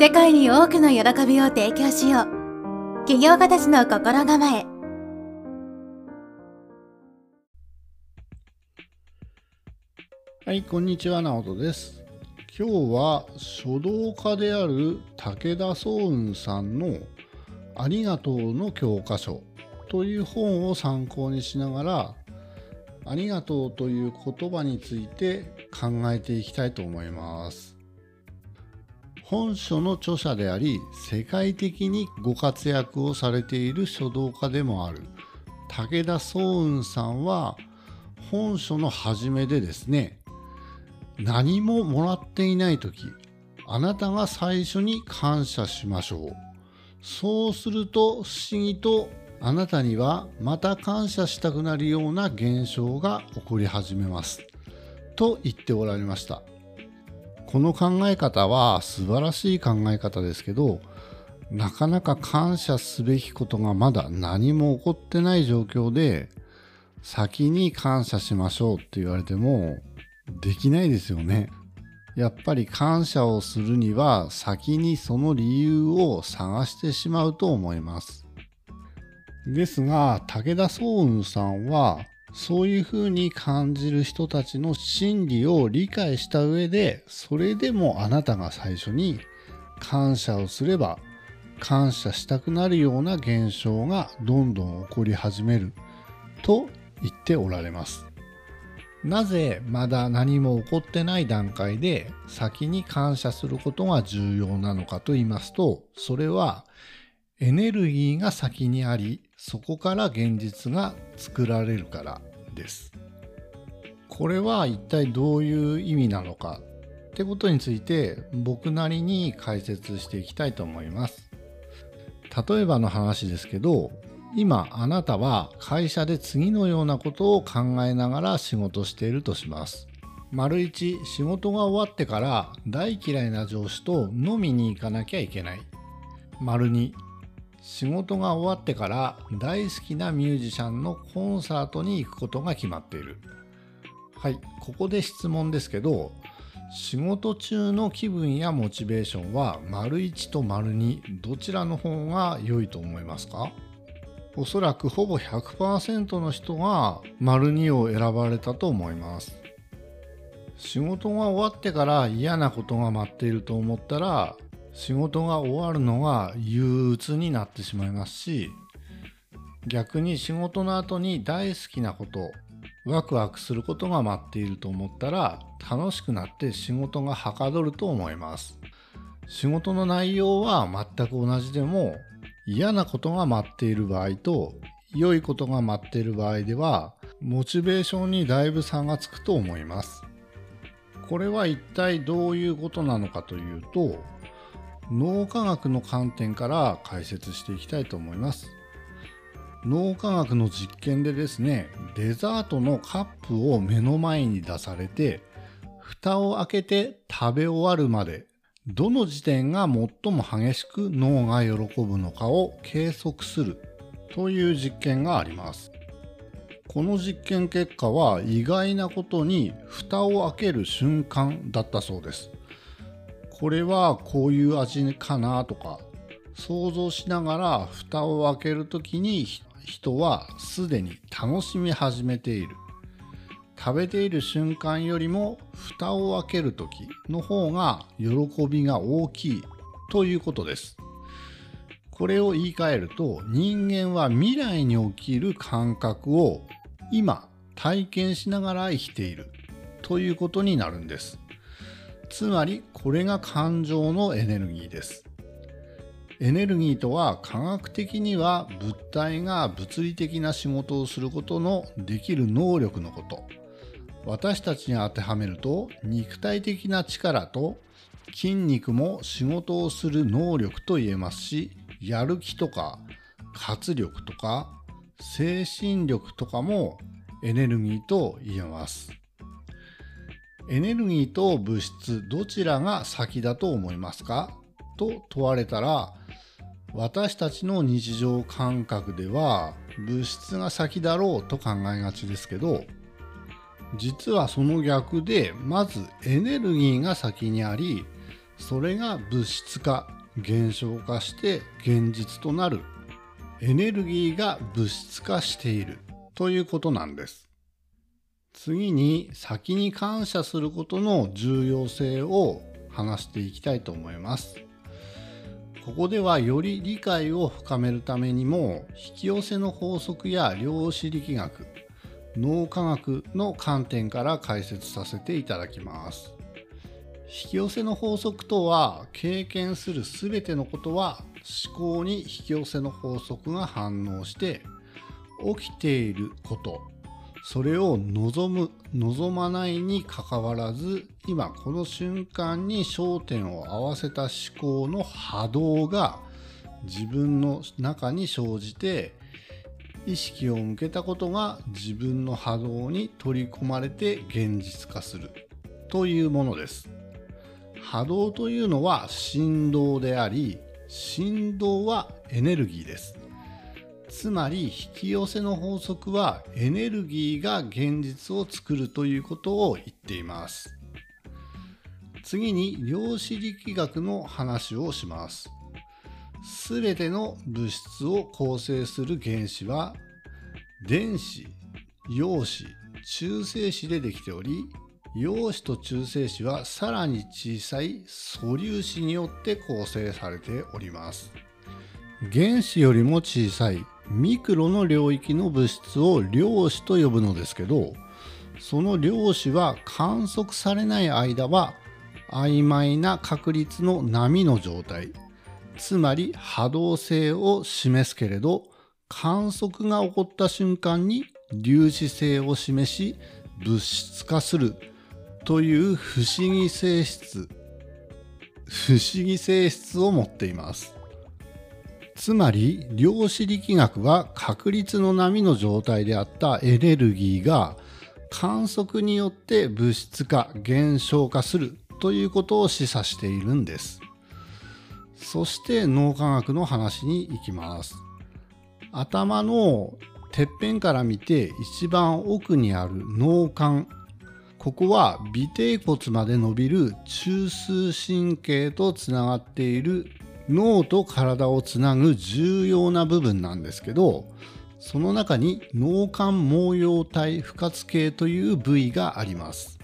世界に多くの喜びを提供しよう。起業家たちの心構え。はいこんにちは直人です。今日は書道家である武田壮雲さんの「ありがとう」の教科書という本を参考にしながらありがとうという言葉について考えていきたいと思います。本書の著者であり世界的にご活躍をされている書道家でもある。武田壮雲さんは本書の初めでですね何ももらっていない時あなたが最初に感謝しましょう。そうすると不思議とあなたにはまた感謝したくなるような現象が起こり始めます。と言っておられました。この考え方は素晴らしい考え方ですけどなかなか感謝すべきことがまだ何も起こってない状況で先に感謝しましょうって言われてもできないですよね。やっぱり感謝をするには先にその理由を探してしまうと思います。ですが武田壮雲さんはそういうふうに感じる人たちの心理を理解した上でそれでもあなたが最初に感謝をすれば感謝したくなるような現象がどんどん起こり始めると言っておられます。なぜまだ何も起こってない段階で先に感謝することが重要なのかと言いますとそれはエネルギーが先にありそこから現実が作られるからです。これは一体どういう意味なのかってことについて僕なりに解説していきたいと思います。例えばの話ですけど今あなたは会社で次のようなことを考えながら仕事しているとします。丸1仕事が終わってから大嫌いな上司と飲みに行かなきゃいけない。丸2仕事が終わってから大好きなミュージシャンのコンサートに行くことが決まっている。はいここで質問ですけど仕事中の気分やモチベーションは丸1と丸2どちらの方が良いと思いますか？おそらくほぼ100%の人が丸2を選ばれたと思います。仕事が終わってから嫌なことが待っていると思ったら仕事が終わるのが憂鬱になってしまいますし逆に仕事の後に大好きなことワクワクすることが待っていると思ったら楽しくなって仕事がはかどると思います。仕事の内容は全く同じでも嫌なことが待っている場合と良いことが待っている場合ではモチベーションにだいぶ差がつくと思います。これは一体どういうことなのかというと脳科学の観点から解説していきたいと思います。脳科学の実験でですねデザートのカップを目の前に出されて蓋を開けて食べ終わるまでどの時点が最も激しく脳が喜ぶのかを計測するという実験があります。この実験結果は意外なことに蓋を開ける瞬間だったそうです。これはこういう味かなとか想像しながら蓋を開ける時に人はすでに楽しみ始めている。食べている瞬間よりも蓋を開ける時の方が喜びが大きいということです。これを言い換えると人間は未来に起きる感覚を今体験しながら生きているということになるんです。つまりこれが感情のエネルギーです。エネルギーとは科学的には物体が物理的な仕事をすることのできる能力のこと。私たちに当てはめると肉体的な力と筋肉も仕事をする能力と言えますしやる気とか活力とか精神力とかもエネルギーと言えます。エネルギーと物質どちらが先だと思いますか？と問われたら私たちの日常感覚では物質が先だろうと考えがちですけど実はその逆でまずエネルギーが先にありそれが物質化現象化して現実となる。エネルギーが物質化しているということなんです。次に先に感謝することの重要性を話していきたいと思います。ここではより理解を深めるためにも引き寄せの法則や量子力学脳科学の観点から解説させていただきます。引き寄せの法則とは経験する全てのことは思考に引き寄せの法則が反応して起きていること。それを望む望まないにかかわらず今この瞬間に焦点を合わせた思考の波動が自分の中に生じて意識を向けたことが自分の波動に取り込まれて現実化するというものです。波動というのは振動であり振動はエネルギーです。つまり引き寄せの法則はエネルギーが現実を作るということを言っています。次に量子力学の話をします。すべての物質を構成する原子は電子陽子中性子でできており陽子と中性子はさらに小さい素粒子によって構成されております。原子よりも小さい。ミクロの領域の物質を量子と呼ぶのですけどその量子は観測されない間は曖昧な確率の波の状態つまり波動性を示すけれど観測が起こった瞬間に粒子性を示し物質化するという不思議性質不思議性質を持っています。つまり量子力学は確率の波の状態であったエネルギーが観測によって物質化減少化するということを示唆しているんです。そして脳科学の話に行きます。頭のてっぺんから見て一番奥にある脳幹。ここは尾てい骨まで伸びる中枢神経とつながっている脳と体をつなぐ重要な部分なんですけどその中に脳幹毛様体不活系という部位があります。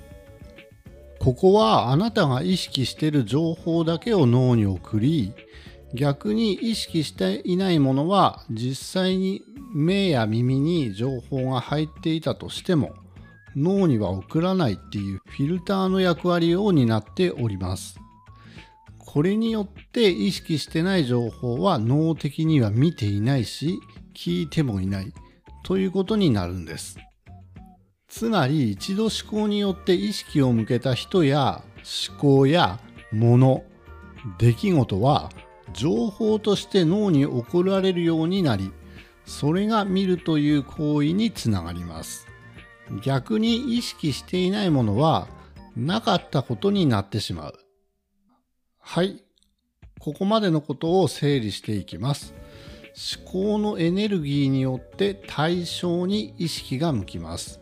ここはあなたが意識している情報だけを脳に送り逆に意識していないものは実際に目や耳に情報が入っていたとしても脳には送らないっていうフィルターの役割を担っております。これによって意識してない情報は脳的には見ていないし聞いてもいない。ということになるんです。つまり一度思考によって意識を向けた人や思考や物出来事は情報として脳に送られるようになりそれが見るという行為につながります。逆に意識していないものはなかったことになってしまう。はい。ここまでのことを整理していきます。思考のエネルギーによって対象に意識が向きます。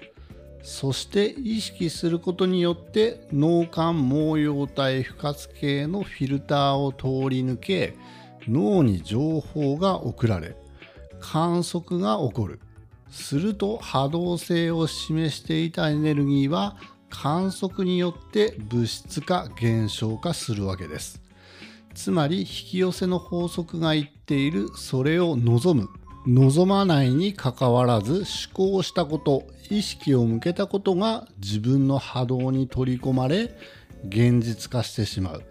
そして意識することによって脳幹毛様体不活系のフィルターを通り抜け脳に情報が送られ観測が起こる。すると波動性を示していたエネルギーは観測によって物質化減少化するわけです。つまり引き寄せの法則が言っているそれを望む。望まないにかかわらず思考したこと意識を向けたことが自分の波動に取り込まれ現実化してしまう。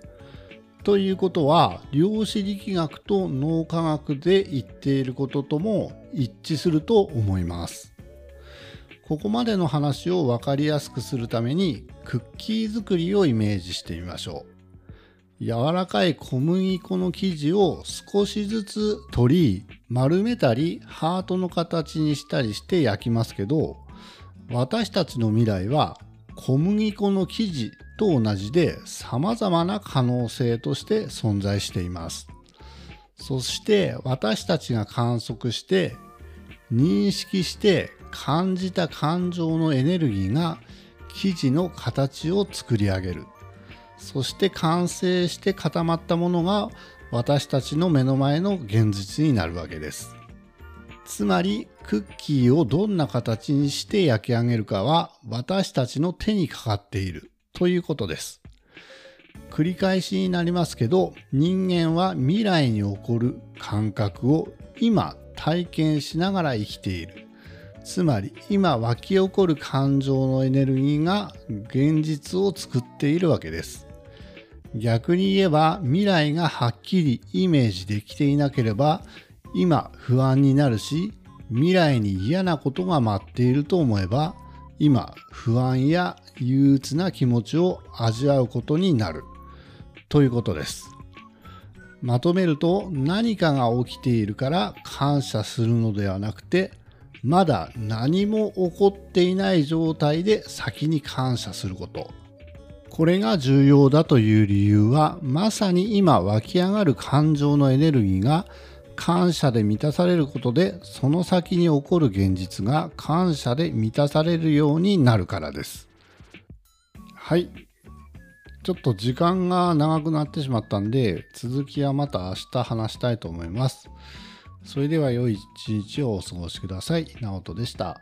ということは量子力学と脳科学で言っていることとも一致すると思います。ここまでの話を分かりやすくするためにクッキー作りをイメージしてみましょう。柔らかい小麦粉の生地を少しずつ取り丸めたりハートの形にしたりして焼きますけど私たちの未来は小麦粉の生地と同じで様々な可能性として存在しています。そして私たちが観測して認識して感じた感情のエネルギーが生地の形を作り上げる。そして完成して固まったものが私たちの目の前の現実になるわけです。つまりクッキーをどんな形にして焼き上げるかは私たちの手にかかっているということです。繰り返しになりますけど人間は未来に起こる感覚を今体験しながら生きている。つまり今湧き起こる感情のエネルギーが現実を作っているわけです。逆に言えば未来がはっきりイメージできていなければ今不安になるし未来に嫌なことが待っていると思えば今不安や憂鬱な気持ちを味わうことになる。ということです。まとめると何かが起きているから感謝するのではなくてまだ何も起こっていない状態で先に感謝すること。これが重要だという理由はまさに今湧き上がる感情のエネルギーが感謝で満たされることでその先に起こる現実が感謝で満たされるようになるからです。はい。ちょっと時間が長くなってしまったんで続きはまた明日話したいと思います。それでは良い一日をお過ごしください。ナオトでした。